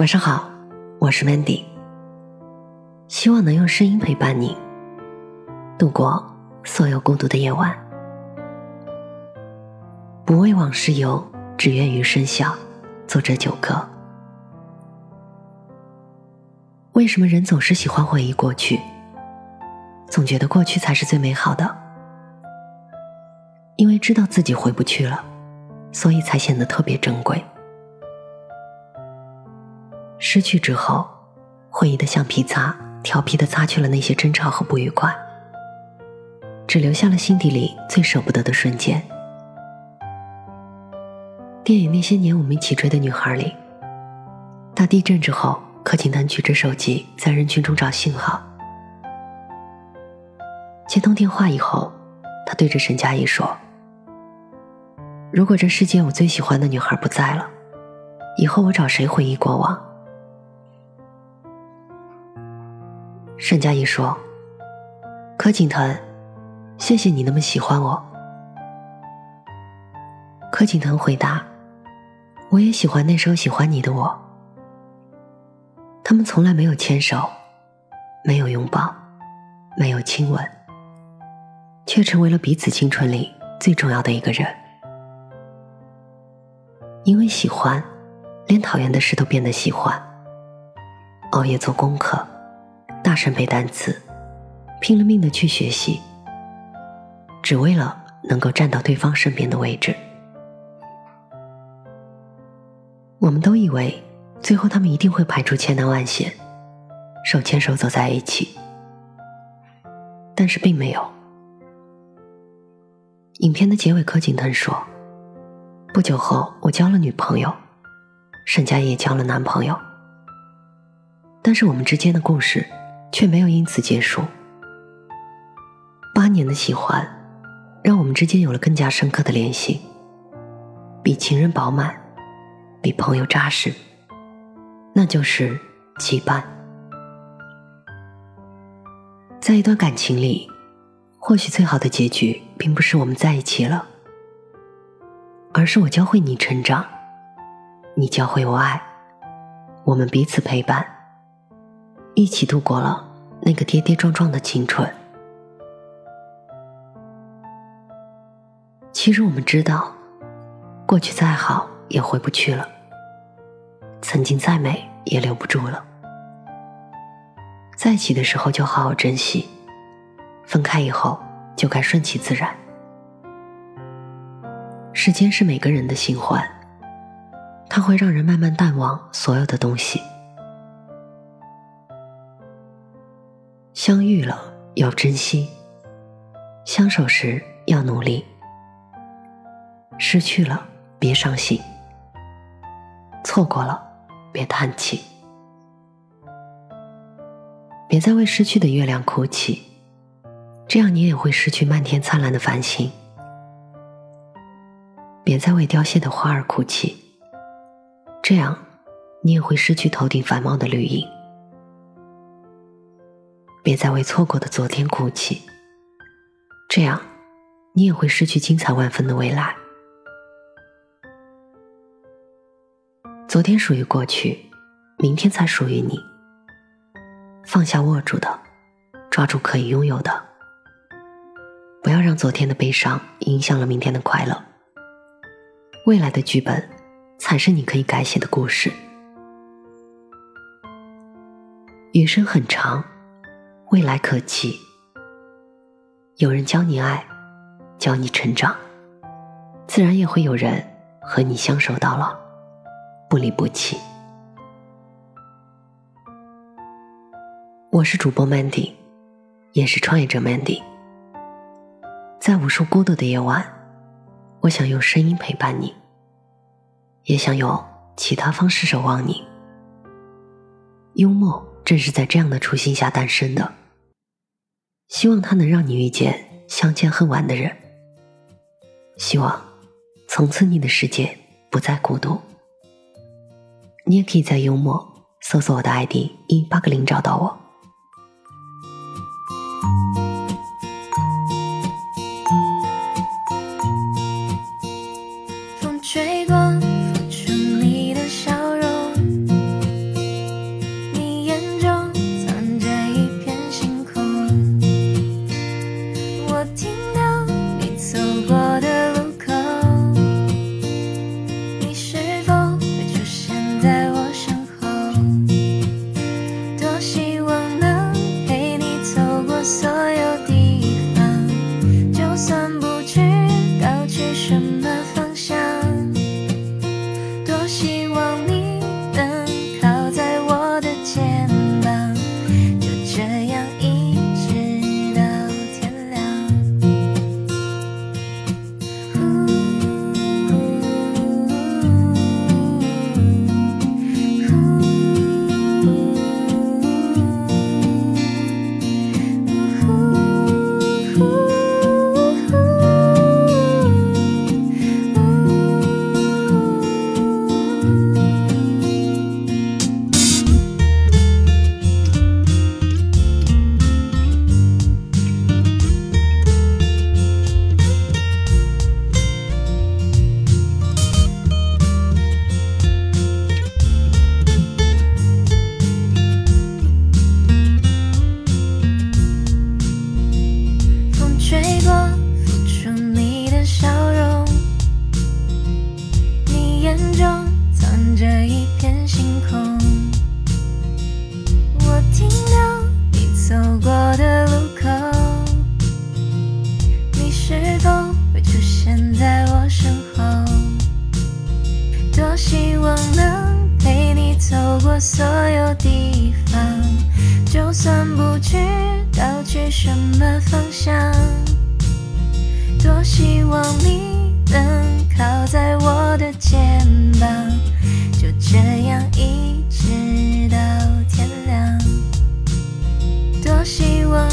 晚上好，我是 Mandy，希望能用声音陪伴你度过所有孤独的夜晚。不为往事忧，只愿余生笑。作者九歌。为什么人总是喜欢回忆过去？总觉得过去才是最美好的，因为知道自己回不去了，所以才显得特别珍贵。失去之后，回忆的橡皮擦调皮的擦去了那些争吵和不愉快，只留下了心底里最舍不得的瞬间。电影《那些年，我们一起追的女孩》里，大地震之后，柯景腾举着手机在人群中找信号，接通电话以后，他对着沈佳宜说：“如果这世界我最喜欢的女孩不在了，以后我找谁回忆过往？”沈佳宜说：“柯景腾，谢谢你那么喜欢我。”柯景腾回答：“我也喜欢那时候喜欢你的我。”他们从来没有牵手，没有拥抱，没有亲吻，却成为了彼此青春里最重要的一个人。因为喜欢，连讨厌的事都变得喜欢。熬夜做功课。大声背单词，拼了命的去学习，只为了能够站到对方身边的位置。我们都以为最后他们一定会排除千难万险，手牵手走在一起，但是并没有。影片的结尾，柯景腾说：“不久后，我交了女朋友，沈佳宜交了男朋友，但是我们之间的故事。”却没有因此结束。八年的喜欢，让我们之间有了更加深刻的联系，比情人饱满，比朋友扎实，那就是羁绊。在一段感情里，或许最好的结局，并不是我们在一起了，而是我教会你成长，你教会我爱，我们彼此陪伴。一起度过了那个跌跌撞撞的青春。其实我们知道，过去再好也回不去了，曾经再美也留不住了。在一起的时候就好好珍惜，分开以后就该顺其自然。时间是每个人的新欢，它会让人慢慢淡忘所有的东西。相遇了要珍惜，相守时要努力。失去了别伤心，错过了别叹气。别再为失去的月亮哭泣，这样你也会失去漫天灿烂的繁星。别再为凋谢的花儿哭泣，这样你也会失去头顶繁茂的绿荫。别再为错过的昨天哭泣，这样，你也会失去精彩万分的未来。昨天属于过去，明天才属于你。放下握住的，抓住可以拥有的，不要让昨天的悲伤影响了明天的快乐。未来的剧本，才是你可以改写的故事。余生很长。未来可期，有人教你爱，教你成长，自然也会有人和你相守到老，不离不弃。我是主播 Mandy，也是创业者 Mandy。在无数孤独的夜晚，我想用声音陪伴你，也想用其他方式守望你。幽默正是在这样的初心下诞生的。希望它能让你遇见相见恨晚的人。希望从此你的世界不再孤独。你也可以在幽默搜索我的 ID 一八个零找到我。什么方向，多希望你能靠在我的肩膀，就这样一直到天亮。多希望